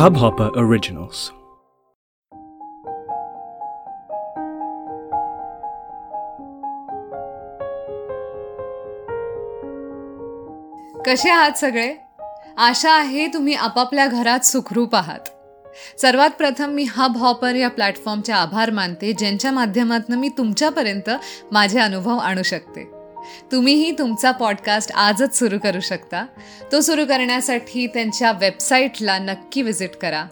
Hubhopper Originals. कसे आहात सगळे? आशा आहे तुम्ही आपापल्या घरात सुखरूप आहात. सर्वात प्रथम मी हब हॉपर या प्लॅटफॉर्मचे आभार मानते ज्यांच्या माध्यमातून मी तुमच्यापर्यंत माझे अनुभव आणू शकते. तुम्हीही तुमचा पॉडकास्ट आजच सुरू करू शकता. तो सुरू करण्यासाठी त्यांच्या वेबसाईटला नक्की विजिट करा.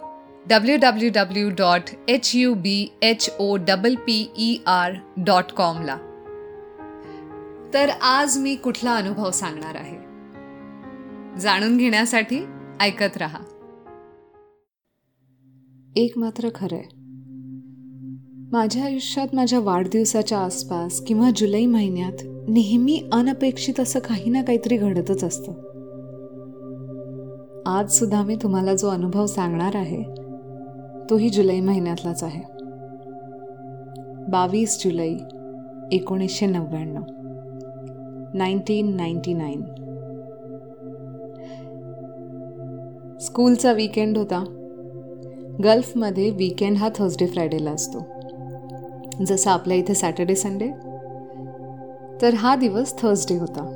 W W W dot H U B H O double P E R dot कॉमला तर आज मी कुठला अनुभव सांगणार आहे? जाणून घेण्यासाठी ऐकत रहा. एक मात्र खरं आहे. माझ्या आयुष्यात माझ्या वाढदिवसाच्या आसपास किंवा जुलै महिन्यात नेहमी अनपेक्षित असं काही ना काहीतरी घडतच असतं. आज सुद्धा मी तुम्हाला जो अनुभव सांगणार आहे तोही जुलै महिन्यातलाच आहे. बावीस जुलै एकोणीसशे नव्याण्णव. Nineteen ninety nine. स्कूलचा वीकेंड होता. गल्फमध्ये वीकेंड हा थर्सडे फ्रायडेला असतो. जसं आपल्या इथे सॅटर्डे संडे तर हा दिवस थर्सडे होता.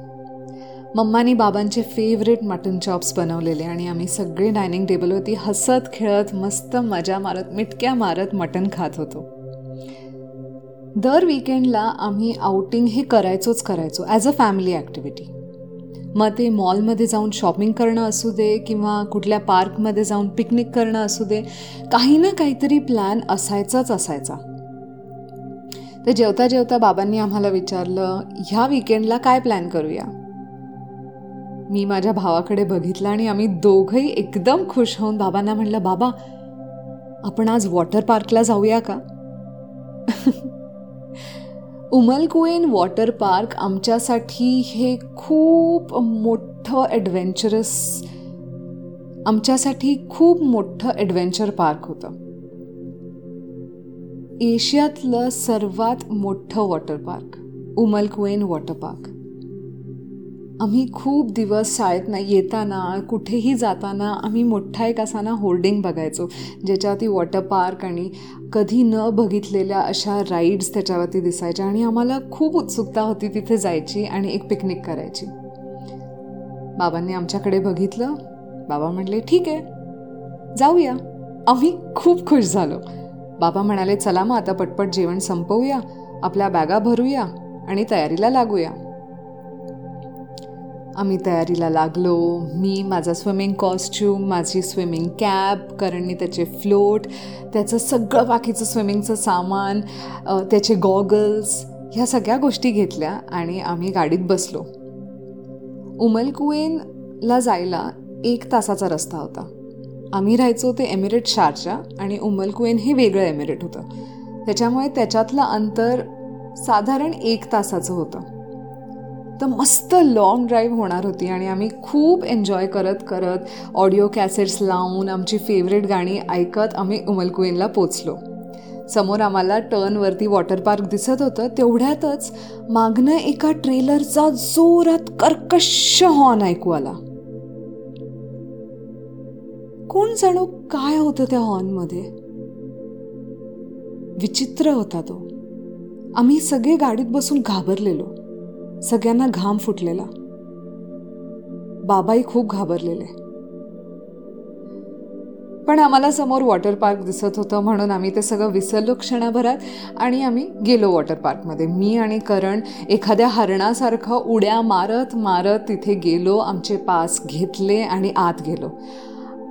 मम्मानी बाबांचे फेवरेट मटन चॉप्स बनवलेले आणि आम्ही सगळे डायनिंग टेबलवरती हसत खेळत मस्त मजा मारत मिटक्या मारत मटन खात होतो. दर विकेंडला आम्ही आउटिंग हे करायचोच करायचो ॲज अ फॅमिली ॲक्टिव्हिटी मग ते मॉलमध्ये जाऊन शॉपिंग करणं असू दे किंवा कुठल्या पार्कमध्ये जाऊन पिकनिक करणं असू दे काही ना काहीतरी प्लॅन असायचाच असायचा. तर जेवता जेवता बाबांनी आम्हाला विचारलं ह्या विकेंडला काय प्लॅन करूया? मी माझ्या भावाकडे बघितलं आणि आम्ही दोघंही एकदम खुश होऊन बाबांना म्हणलं बाबा आपण आज वॉटर पार्कला जाऊया का? उमलकुएन वॉटर पार्क आमच्यासाठी हे खूप मोठं ॲडव्हेंचरस आमच्यासाठी खूप मोठं ॲडव्हेंचर पार्क होतं. एशियातलं सर्वात मोठं water park Umm Al Quwain water park. आम्ही खूप दिवस शाळेत ना येताना कुठेही जाताना आम्ही मोठा एक असाना होर्डिंग बघायचो ज्याच्यावरती वॉटर पार्क आणि कधी न बघितलेल्या अशा राईड्स त्याच्यावरती दिसायच्या आणि आम्हाला खूप उत्सुकता होती तिथे जायची आणि एक पिकनिक करायची. बाबांनी आमच्याकडे बघितलं. बाबा म्हटले ठीक आहे जाऊया. आम्ही खूप खुश झालो. बाबा म्हणाले चला मग आता पटपट जेवण संपवूया आपल्या बॅगा भरूया आणि तयारीला लागूया. आम्ही तयारीला लागलो. मी माझा स्विमिंग कॉस्ट्यूम माझी स्विमिंग कॅप करणनी त्याचे फ्लोट त्याचं सगळं बाकीचं स्विमिंगचं सामान त्याचे गॉगल्स ह्या सगळ्या गोष्टी घेतल्या आणि आम्ही गाडीत बसलो. उमलकुएनला जायला एक तासाचा रस्ता होता. आम्ही राहायचो ते एमिरेट शारजा आणि उमलकुएन हे वेगळं एमिरेट होतं. त्याच्यामुळे त्याच्यातलं अंतर साधारण एक तासाचं होतं. तर मस्त लाँग ड्राईव्ह होणार होती आणि आम्ही खूप एन्जॉय करत करत ऑडिओ कॅसेट्स लावून आमची फेवरेट गाणी ऐकत आम्ही उमलकुईनला पोचलो. समोर आम्हाला टर्नवरती वॉटर पार्क दिसत होतं. तेवढ्यातच मागणं एका ट्रेलरचा जोरात कर्कश हॉर्न ऐकू आला. कोण जणू काय होतं त्या हॉर्नमध्ये? विचित्र होता तो. आम्ही सगळे गाडीत बसून घाबरलेलो. सगळ्यांना घाम फुटलेला. बाबाही खूप घाबरलेले. पण आम्हाला समोर वॉटर पार्क दिसत होतं म्हणून आम्ही ते सगळं विसरलो क्षणाभरात आणि आम्ही गेलो वॉटर पार्कमध्ये. मी आणि करण एखाद्या हरणासारखं उड्या मारत मारत तिथे गेलो आमचे पास घेतले आणि आत गेलो.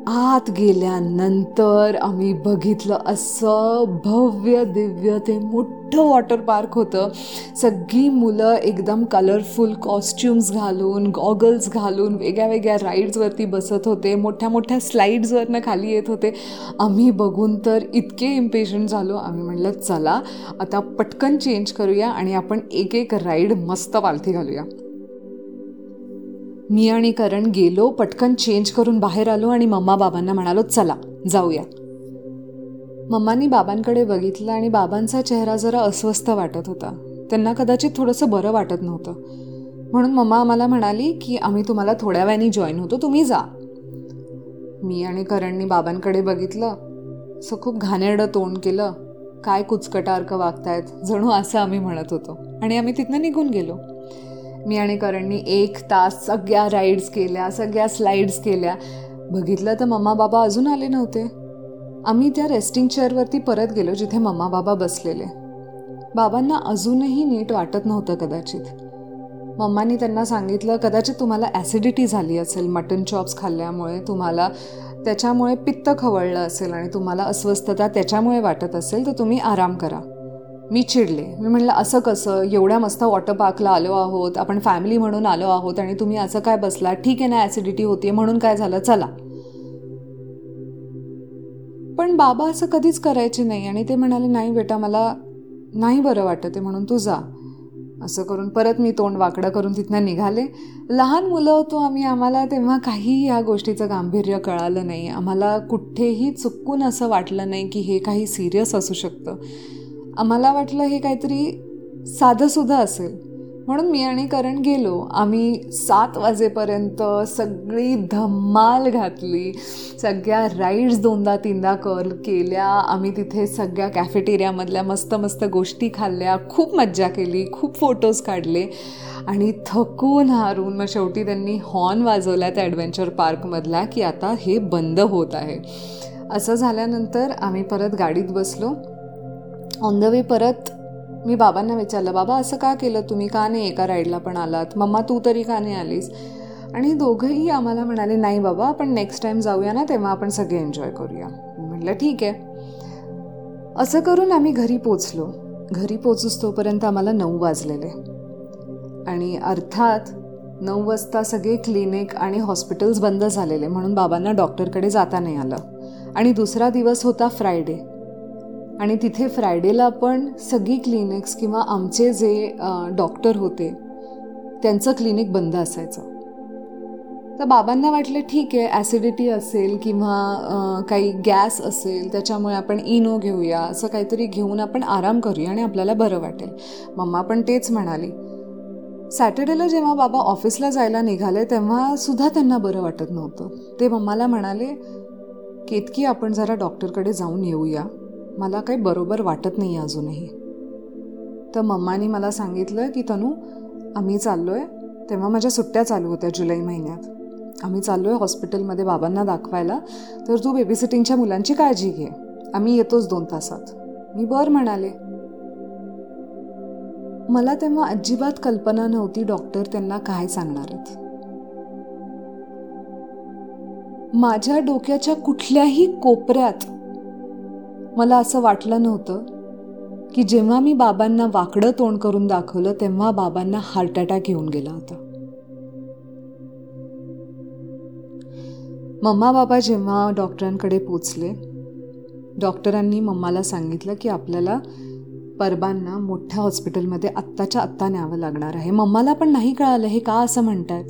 आत गेल्यानंतर आम्ही बघितलं असं भव्य दिव्य ते मोठं वॉटर पार्क होतं. सगळी मुलं एकदम कलरफुल कॉस्ट्युम्स घालून गॉगल्स घालून वेगळ्या वेगळ्या राईड्सवरती बसत होते. मोठ्या मोठ्या स्लाईड्सवरनं खाली येत होते. आम्ही बघून तर इतके इम्पेशंट झालो. आम्ही म्हटलं चला आता पटकन चेंज करूया आणि आपण एक एक राईड मस्त पालथी घालूया. मी आणि करण गेलो पटकन चेंज करून बाहेर आलो आणि मम्मा बाबांना म्हणालो चला जाऊया. मम्मानी बाबांकडे बघितलं आणि बाबांचा चेहरा जरा अस्वस्थ वाटत होता. त्यांना कदाचित थोडंसं बरं वाटत नव्हतं. म्हणून मम्मा आम्हाला म्हणाली की आम्ही तुम्हाला थोड्या वेळाने जॉईन होतो तुम्ही जा. मी आणि करणनी बाबांकडे बघितलं. असं खूप घाणेरडं तोंड केलं. काय कुचकटार्क वागतायत जणू असं आम्ही म्हणत होतो. आणि आम्ही तिथनं निघून गेलो. मी आणि करणनी एक तास सगळ्या राईड्स केल्या सगळ्या स्लाईड्स केल्या. बघितलं तर मम्मा बाबा अजून आले नव्हते. आम्ही त्या रेस्टिंग चेअरवरती परत गेलो जिथे मम्मा बाबा बसलेले. बाबांना अजूनही नीट वाटत नव्हतं कदाचित. मम्मानी त्यांना सांगितलं कदाचित तुम्हाला ॲसिडिटी झाली असेल मटन चॉप्स खाल्ल्यामुळे तुम्हाला त्याच्यामुळे पित्त खवळलं असेल आणि तुम्हाला अस्वस्थता त्याच्यामुळे वाटत असेल तर तुम्ही आराम करा. मी चिडले. मी म्हणलं असं कसं? एवढ्या मस्त वॉटर पार्कला आलो आहोत आपण फॅमिली म्हणून आलो आहोत आणि तुम्ही असं काय बसला ठीक आहे ना ॲसिडिटी होती म्हणून काय झालं? चला. पण बाबा असं कधीच करायचे नाही आणि ते म्हणाले नाही बेटा मला नाही बरं वाटत आहे म्हणून तू जा. असं करून परत मी तोंड वाकडं करून तिथनं निघाले. लहान मुलं होतो आम्ही आम्हाला तेव्हा काही या गोष्टीचं गांभीर्य कळालं नाही. आम्हाला कुठेही चुकून असं वाटलं नाही की हे काही सिरियस असू शकतं. आम्हाला वाटलं हे काहीतरी साधंसुद्धा असेल. म्हणून मी आणि करण गेलो. आम्ही सात वाजेपर्यंत सगळी धम्माल घातली. सगळ्या राईड्स दोनदा तीनदा कर केल्या. आम्ही तिथे सगळ्या कॅफेटेरियामधल्या मस्त मस्त गोष्टी खाल्ल्या. खूप मज्जा केली. खूप फोटोज काढले. आणि थकून हारून मग शेवटी त्यांनी हॉर्न वाजवला त्या ॲडव्हेंचर पार्कमधला की आता हे बंद होत आहे. असं झाल्यानंतर आम्ही परत गाडीत बसलो. ऑन द वे परत मी बाबांना विचारलं बाबा असं का केलं तुम्ही? का नाही एका राईडला पण आलात? मम्मा तू तरी का नाही आलीस? आणि दोघंही आम्हाला म्हणाले नाही बाबा आपण नेक्स्ट टाईम जाऊया ना तेव्हा आपण सगळे एन्जॉय करूया. म्हटलं ठीक आहे. असं करून आम्ही घरी पोचलो. घरी पोचूस तोपर्यंत आम्हाला नऊ वाजलेले. आणि अर्थात नऊ वाजता सगळे क्लिनिक आणि हॉस्पिटल्स बंद झालेले म्हणून बाबांना डॉक्टरकडे जाता नाही आलं. आणि दुसरा दिवस होता फ्रायडे आणि तिथे फ्रायडेला पण सगळी क्लिनिक्स किंवा आमचे जे डॉक्टर होते त्यांचं क्लिनिक बंद असायचं. तर बाबांना वाटलं ठीक आहे ॲसिडिटी असेल किंवा काही गॅस असेल त्याच्यामुळे आपण इनो घेऊया असं काहीतरी घेऊन आपण आराम करूया आणि आपल्याला बरं वाटेल. मम्मा पण तेच म्हणाली. सॅटर्डेला जेव्हा बाबा ऑफिसला जायला निघाले तेव्हा सुद्धा त्यांना बरं वाटत नव्हतं. ते मम्माला म्हणाले केतकी आपण जरा डॉक्टरकडे जाऊन येऊया. मला काही बरोबर वाटत नाही अजूनही. तर मम्मानी मला सांगितलं की तनू आम्ही चाललो आहे तेव्हा माझ्या सुट्ट्या चालू होत्या जुलै महिन्यात. आम्ही चाललो आहे हॉस्पिटलमध्ये बाबांना दाखवायला. तर तू बेबीसिटिंगच्या मुलांची काळजी घे. आम्ही येतोच दोन तासात. मी बर म्हणाले. मला तेव्हा अजिबात कल्पना नव्हती डॉक्टर त्यांना काय सांगणार आहेत माझ्या डोक्याच्या कुठल्याही कोपऱ्यात मला असं वाटलं नव्हतं की जेव्हा मी बाबांना वाकडं तोंड करून दाखवलं तेव्हा बाबांना हार्ट अटॅक येऊन गेला होता. मम्मा बाबा जेव्हा डॉक्टरांकडे पोचले डॉक्टरांनी मम्माला सांगितलं की आपल्याला परबांना मोठ्या हॉस्पिटलमध्ये आत्ताच्या आत्ता न्यावं लागणार आहे. मम्माला पण नाही कळालं हे का असं म्हणतात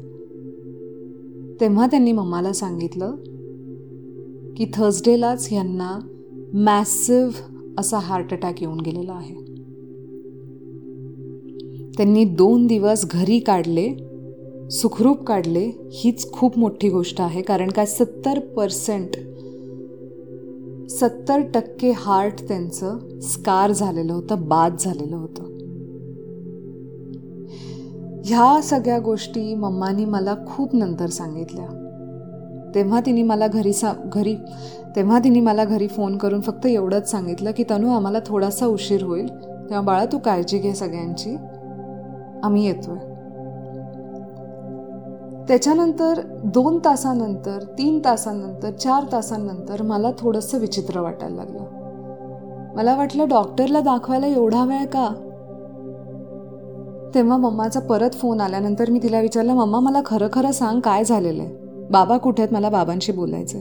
तेव्हा त्यांनी मम्माला सांगितलं की थर्सडेलाच यांना मॅसिव्ह असा हार्ट अटॅक येऊन गेलेला आहे. त्यांनी दोन दिवस घरी काढले सुखरूप काढले हीच खूप मोठी गोष्ट आहे कारण काय सत्तर पर्सेंट सत्तर टक्के हार्ट त्यांचं स्कार झालेलं होतं बाद झालेलं होतं. ह्या सगळ्या गोष्टी मम्मानी मला खूप नंतर सांगितल्या. तेव्हा तिने मला घरी सा घरी तेव्हा तिने मला घरी फोन करून फक्त एवढंच सांगितलं की तनू आम्हाला थोडासा उशीर होईल. तेव्हा बाळा तू काळजी घे सगळ्यांची. आम्ही येतोय. त्याच्यानंतर दोन तासानंतर तीन तासानंतर चार तासानंतर मला थोडंसं विचित्र वाटायला लागलं. मला वाटलं डॉक्टरला दाखवायला एवढा वेळ का? तेव्हा मम्माचा परत फोन आल्यानंतर मी तिला विचारलं मम्मा मला खरं खरं सांग काय झालेलं आहे? बाबा कुठे आहेत? मला बाबांशी बोलायचं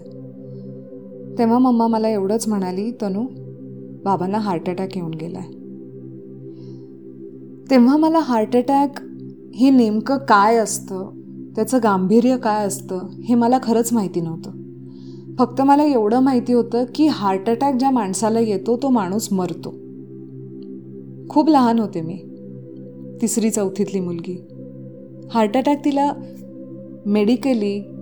तेव्हा मम्मा मला एवढंच म्हणाली तनू बाबांना हार्ट अटॅक येऊन गेला तेव्हा मला हार्ट अटॅक हे नेमकं काय असतं त्याचं गांभीर्य काय असतं हे मला खरंच माहिती नव्हतं. फक्त मला एवढं माहिती होतं की हार्ट अटॅक ज्या माणसाला येतो तो माणूस मरतो. खूप लहान होते मी तिसरी चौथीतली मुलगी. हार्ट अटॅक तिला मेडिकली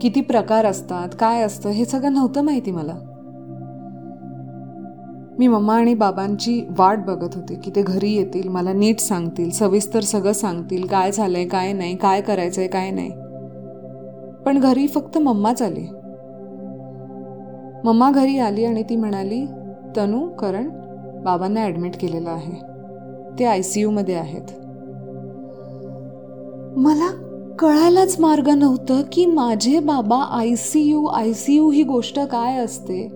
किती प्रकार असतात काय असतं हे सगळं नव्हतं माहिती मला. मी मम्मा आणि बाबांची वाट बघत होते की ते घरी येतील मला नीट सांगतील सविस्तर सगळं सांगतील काय झालंय काय नाही काय करायचंय काय नाही. पण घरी फक्त मम्माच आली. मम्मा घरी आली आणि ती म्हणाली तनू करण बाबांना ॲडमिट केलेलं आहे. ते आय सी यूमध्ये आहेत. मला कळायलाच मार्ग नव्हतं की माझे बाबा I C U I C U ही गोष्ट काय असते.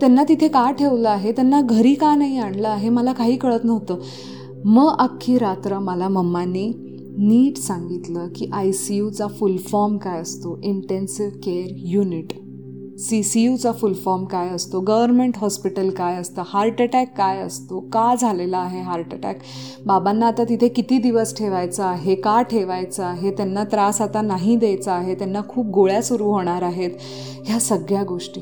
त्यांना तिथे का ठेवलं आहे? त्यांना घरी का नाही आणलं आहे? मला काही कळत नव्हतं. मग अख्खी रात्र मला मम्माने नीट सांगितलं की आय सी यूचा फुल फॉर्म काय असतो? Intensive care unit C C यूचा full form काय असतो? गव्हर्मेंट हॉस्पिटल काय असतं? हार्ट अटॅक काय असतो? का झालेला आहे हार्ट अटॅक बाबांना आता तिथे किती दिवस ठेवायचं आहे? का ठेवायचं आहे? त्यांना त्रास आता नाही द्यायचा आहे. त्यांना खूप गोळ्या सुरू होणार आहेत. ह्या सगळ्या गोष्टी.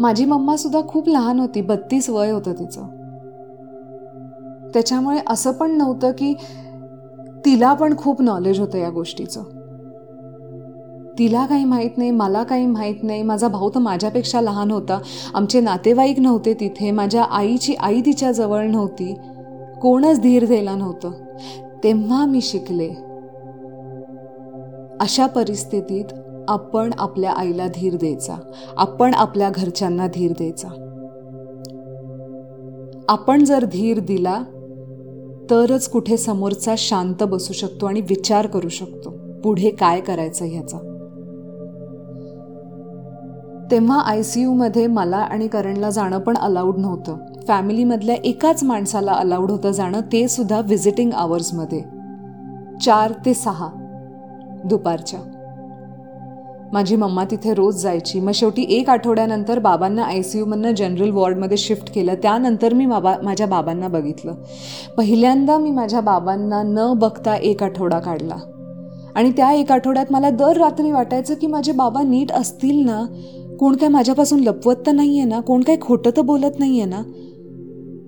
माझी मम्मासुद्धा खूप लहान होती. बत्तीस वय होतं तिचं. त्याच्यामुळे असं पण नव्हतं की तिला पण खूप नॉलेज होतं या गोष्टीचं. तिला काही माहीत नाही मला काही माहीत नाही. माझा भाऊ तर माझ्यापेक्षा लहान होता. आमचे नातेवाईक नव्हते तिथे. माझ्या आईची आई तिच्या जवळ नव्हती. कोणच धीर द्यायला नव्हतं. तेव्हा मी शिकले. अशा परिस्थितीत आपण आपल्या आईला धीर द्यायचा. आपण आपल्या घरच्यांना धीर द्यायचा. आपण जर धीर दिला तरच कुठे समोरचा शांत बसू शकतो आणि विचार करू शकतो. पुढे काय करायचं ह्याचा? तेव्हा आय सी यूमध्ये मला आणि करणला जाणं पण अलाउड नव्हतं. फॅमिलीमधल्या एकाच माणसाला अलाउड होतं जाणं ते सुद्धा व्हिजिटिंग आवर्समध्ये. चार ते सहा दुपारच्या. माझी मम्मा तिथे रोज जायची. मग शेवटी एक आठवड्यानंतर बाबांना आय सी यूमधनं जनरल वॉर्डमध्ये शिफ्ट केलं. त्यानंतर मी बाबा माझ्या बाबांना बघितलं. पहिल्यांदा मी माझ्या बाबांना न बघता एक आठवडा काढला. आणि त्या एक आठवड्यात मला दर रात्री वाटायचं की माझे बाबा नीट असतील ना कोण काय माझ्यापासून लपवत तर नाही आहे ना? कोण काय खोटं तर बोलत नाही आहे ना?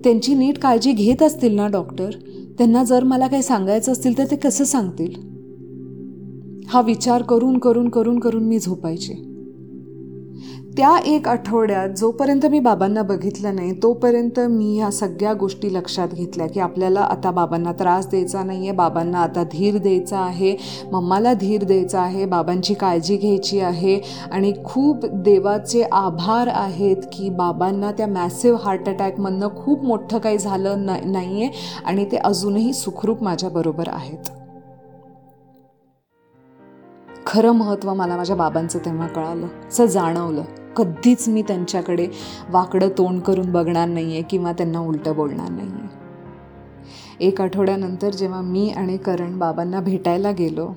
त्यांची नीट काळजी घेत असतील ना डॉक्टर? त्यांना जर मला काही सांगायचं असतील तर ते कसं सांगतील? हा विचार करून करून करून करून मी झोपायचे. त्या एक आठवड्यात जोपर्यंत मी बाबांना बघितलं नाही तोपर्यंत मी ह्या सगळ्या गोष्टी लक्षात घेतल्या की आपल्याला आता बाबांना त्रास द्यायचा नाही आहे बाबांना आता धीर द्यायचा आहे मम्माला धीर द्यायचा आहे बाबांची काळजी घ्यायची आहे. आणि खूप देवाचे आभार आहेत की बाबांना त्या मॅसिव्ह हार्ट अटॅकमधनं खूप मोठं काही झालं नाही आहे आणि ते अजूनही सुखरूप माझ्याबरोबर आहेत. खरं महत्त्व मला माझ्या बाबांचं तेव्हा कळालं असं जाणवलं. कधीच मी त्यांच्याकडे वाकडं तोंड करून बघणार नाही आहे किंवा त्यांना उलटं बोलणार नाही आहे एक आठवड्यानंतर जेव्हा मी आणि करण बाबांना भेटायला गेलो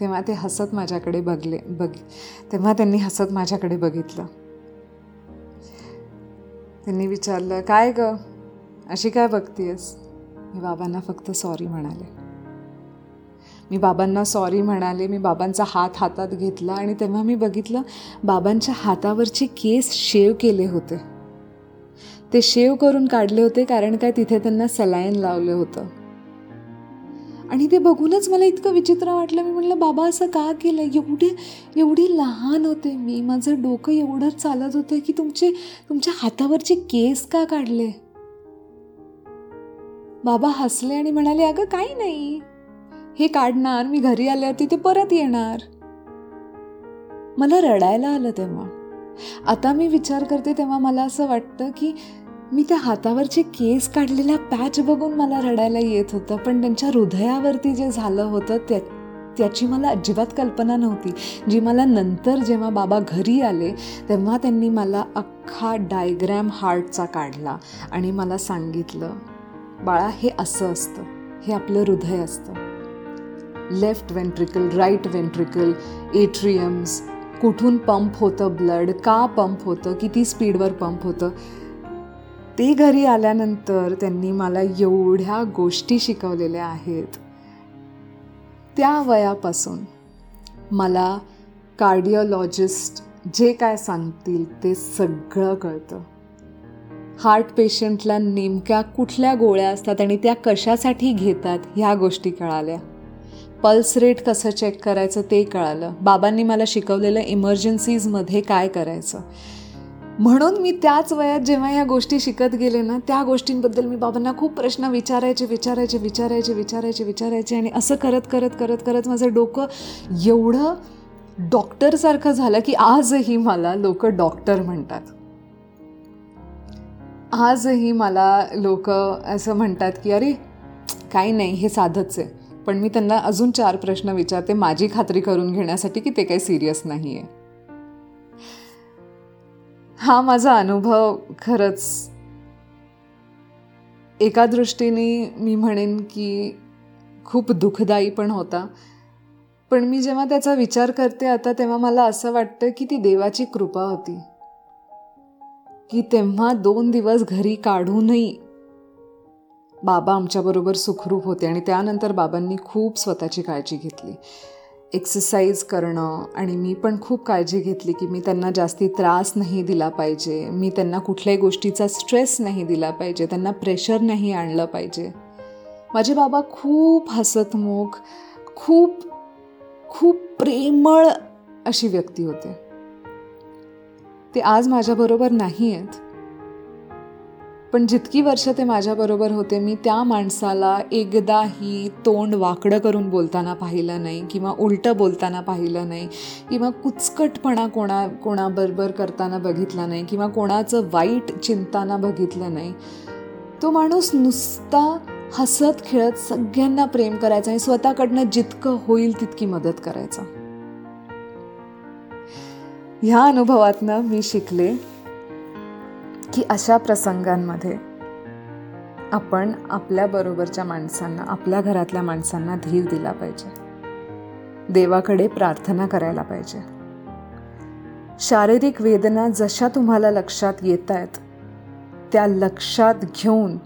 तेव्हा ते हसत माझ्याकडे बघले बघ तेव्हा त्यांनी हसत माझ्याकडे बघितलं. त्यांनी विचारलं काय ग? अशी काय बघतीयस? मी बाबांना फक्त सॉरी म्हणाले. मी बाबांना सॉरी म्हणाले मी बाबांचा हात हातात घेतला आणि तेव्हा मी बघितलं बाबांच्या हातावरचे केस शेव केले होते. ते शेव करून काढले होते कारण काय तिथे त्यांना सलाईन लावलं होतं. आणि ते बघूनच मला इतकं विचित्र वाटलं. मी म्हटलं बाबा असं का केलं एवढे एवढी लहान होते मी. माझं डोकं एवढं चालत होतं की तुमचे तुमच्या हातावरचे केस का काढले? बाबा हसले आणि म्हणाले अगं काही नाही. हे काढणार मी घरी आल्यावरती ते परत येणार. मला रडायला आलं तेव्हा. आता मी विचार करते तेव्हा मला असं वाटतं की मी त्या हातावरचे केस काढलेला पॅच बघून मला रडायला येत होतं पण त्यांच्या हृदयावरती जे झालं होतं त्या त्याची मला अजिबात कल्पना नव्हती. जी मला नंतर जेव्हा बाबा घरी आले तेव्हा त्यांनी मला अख्खा डायग्रॅम हार्टचा काढला आणि मला सांगितलं बाळा हे असं असतं. हे आपलं हृदय असतं. Left ventricle right ventricle atriums कुठून पंप होतं ब्लड का पंप होतं किती स्पीडवर पंप होतं? ते घरी आल्यानंतर त्यांनी मला एवढ्या गोष्टी शिकवलेल्या आहेत. त्या वयापासून मला कार्डिओलॉजिस्ट जे काय सांगतील ते सगळं कळतं. हार्ट पेशंटला नेमक्या कुठल्या गोळ्या असतात आणि त्या कशासाठी घेतात ह्या गोष्टी कळाल्या. पल्स रेट कसं चेक करायचं ते कळालं. बाबांनी मला शिकवलेलं इमर्जन्सीजमध्ये काय करायचं. म्हणून मी त्याच वयात जेव्हा ह्या गोष्टी शिकत गेले ना त्या गोष्टींबद्दल मी बाबांना खूप प्रश्न विचारायचे विचारायचे विचारायचे विचारायचे विचारायचे आणि असं करत करत करत करत माझं डोकं एवढं डॉक्टरसारखं झालं की आजही मला लोक डॉक्टर म्हणतात. आजही मला लोक असं म्हणतात की अरे काही नाही हे साधंच आहे. पण मी त्यांना अजून चार प्रश्न विचारते माझी खात्री करून घेण्यासाठी की ते काही सिरियस नाही आहे हा माझा अनुभव खरंच एका दृष्टीने मी म्हणेन की खूप दुःखदायी पण होता. पण मी जेव्हा त्याचा विचार करते आता तेव्हा मला असं वाटतं की ती देवाची कृपा होती. की तेव्हा दोन दिवस घरी काढूनही बाबा आमच्याबरोबर सुखरूप होते आणि त्यानंतर बाबांनी खूप स्वतःची काळजी घेतली. एक्सरसाइज करणं आणि मी पण खूप काळजी घेतली की मी त्यांना जास्ती त्रास नाही दिला पाहिजे. मी त्यांना कुठल्याही गोष्टीचा स्ट्रेस नाही दिला पाहिजे. त्यांना प्रेशर नाही आणलं पाहिजे. माझे बाबा खूप हसतमुख खूप खूप प्रेमळ अशी व्यक्ती होते. ते आज माझ्याबरोबर नाही आहेत पण जितकी वर्ष ते माझ्याबरोबर होते मी त्या माणसाला एकदाही तोंड वाकडं करून बोलताना पाहिलं नाही किंवा उलटं बोलताना पाहिलं नाही किंवा कुचकटपणा कोणा कोणाबरोबर करताना बघितला नाही किंवा कोणाचं वाईट चिंताना बघितलं नाही. तो माणूस नुसता हसत खेळत सगळ्यांना प्रेम करायचा आणि स्वतःकडनं जितकं होईल तितकी मदत करायचा. ह्या अनुभवातनं मी शिकले की अशा प्रसंगांमध्ये आपण आपल्याबरोबरच्या माणसांना आपल्या घरातल्या माणसांना धीर दिला पाहिजे. देवाकडे प्रार्थना करायला पाहिजे. शारीरिक वेदना जशा तुम्हाला लक्षात येत आहेत त्या लक्षात घेऊन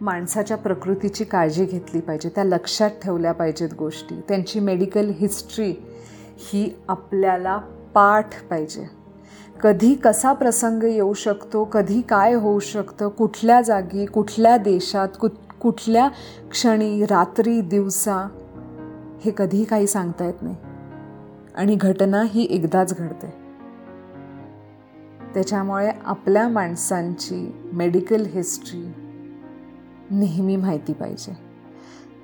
माणसाच्या प्रकृतीची काळजी घेतली पाहिजे. त्या लक्षात ठेवल्या पाहिजेत गोष्टी. त्यांची मेडिकल हिस्ट्री ही आपल्याला पाठ पाहिजे. कधी कसा प्रसंग येऊ शकतो कधी काय होऊ शकतं कुठल्या जागी कुठल्या देशात कु कुठल्या क्षणी रात्री दिवसा हे कधी काही सांगता येत नाही. आणि घटना ही एकदाच घडते. त्याच्यामुळे आपल्या माणसांची मेडिकल हिस्ट्री नेहमी माहिती पाहिजे.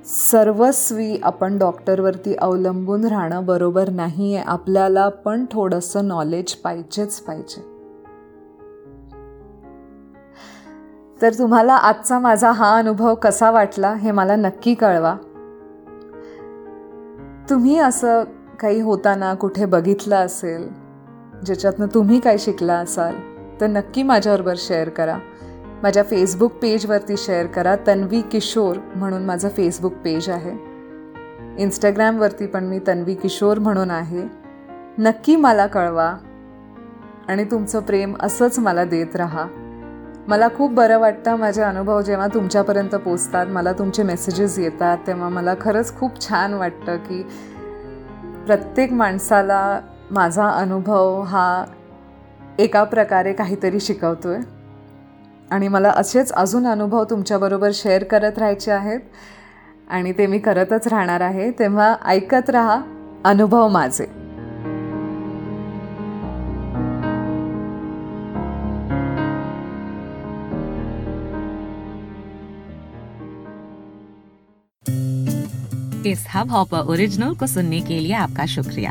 सर्वस्वी आपण डॉक्टरवरती अवलंबून राहणं बरोबर नाही आहे आपल्याला पण थोडंसं नॉलेज पाहिजेच पाहिजे. तर तुम्हाला आजचा माझा हा अनुभव कसा वाटला हे मला नक्की कळवा. तुम्ही असं काही होताना कुठे बघितलं असेल ज्याच्यातनं तुम्ही काय शिकला असाल तर नक्की माझ्याबरोबर शेअर करा. माझ्या फेसबुक पेजवरती शेअर करा तन्वी किशोर म्हणून माझं फेसबुक पेज आहे. इंस्टाग्रामवरती पण मी तन्वी किशोर म्हणून आहे. नक्की मला कळवा आणि तुमचं प्रेम असंच मला देत राहा. मला खूप बरं वाटतं माझे अनुभव जेव्हा तुमच्यापर्यंत पोचतात मला तुमचे मेसेजेस येतात तेव्हा मला खरंच खूप छान वाटतं की प्रत्येक माणसाला माझा अनुभव हा एका प्रकारे काहीतरी शिकवतो आहे आणि मला असेच अजून अनुभव तुमच्याबरोबर शेअर करत राहायचे आहेत. आणि ते मी करतच राहणार आहे. तेव्हा ऐकत राहा अनुभव माझे. इस हब हॉपर ओरिजिनल को सुनने के लिए आपका शुक्रिया।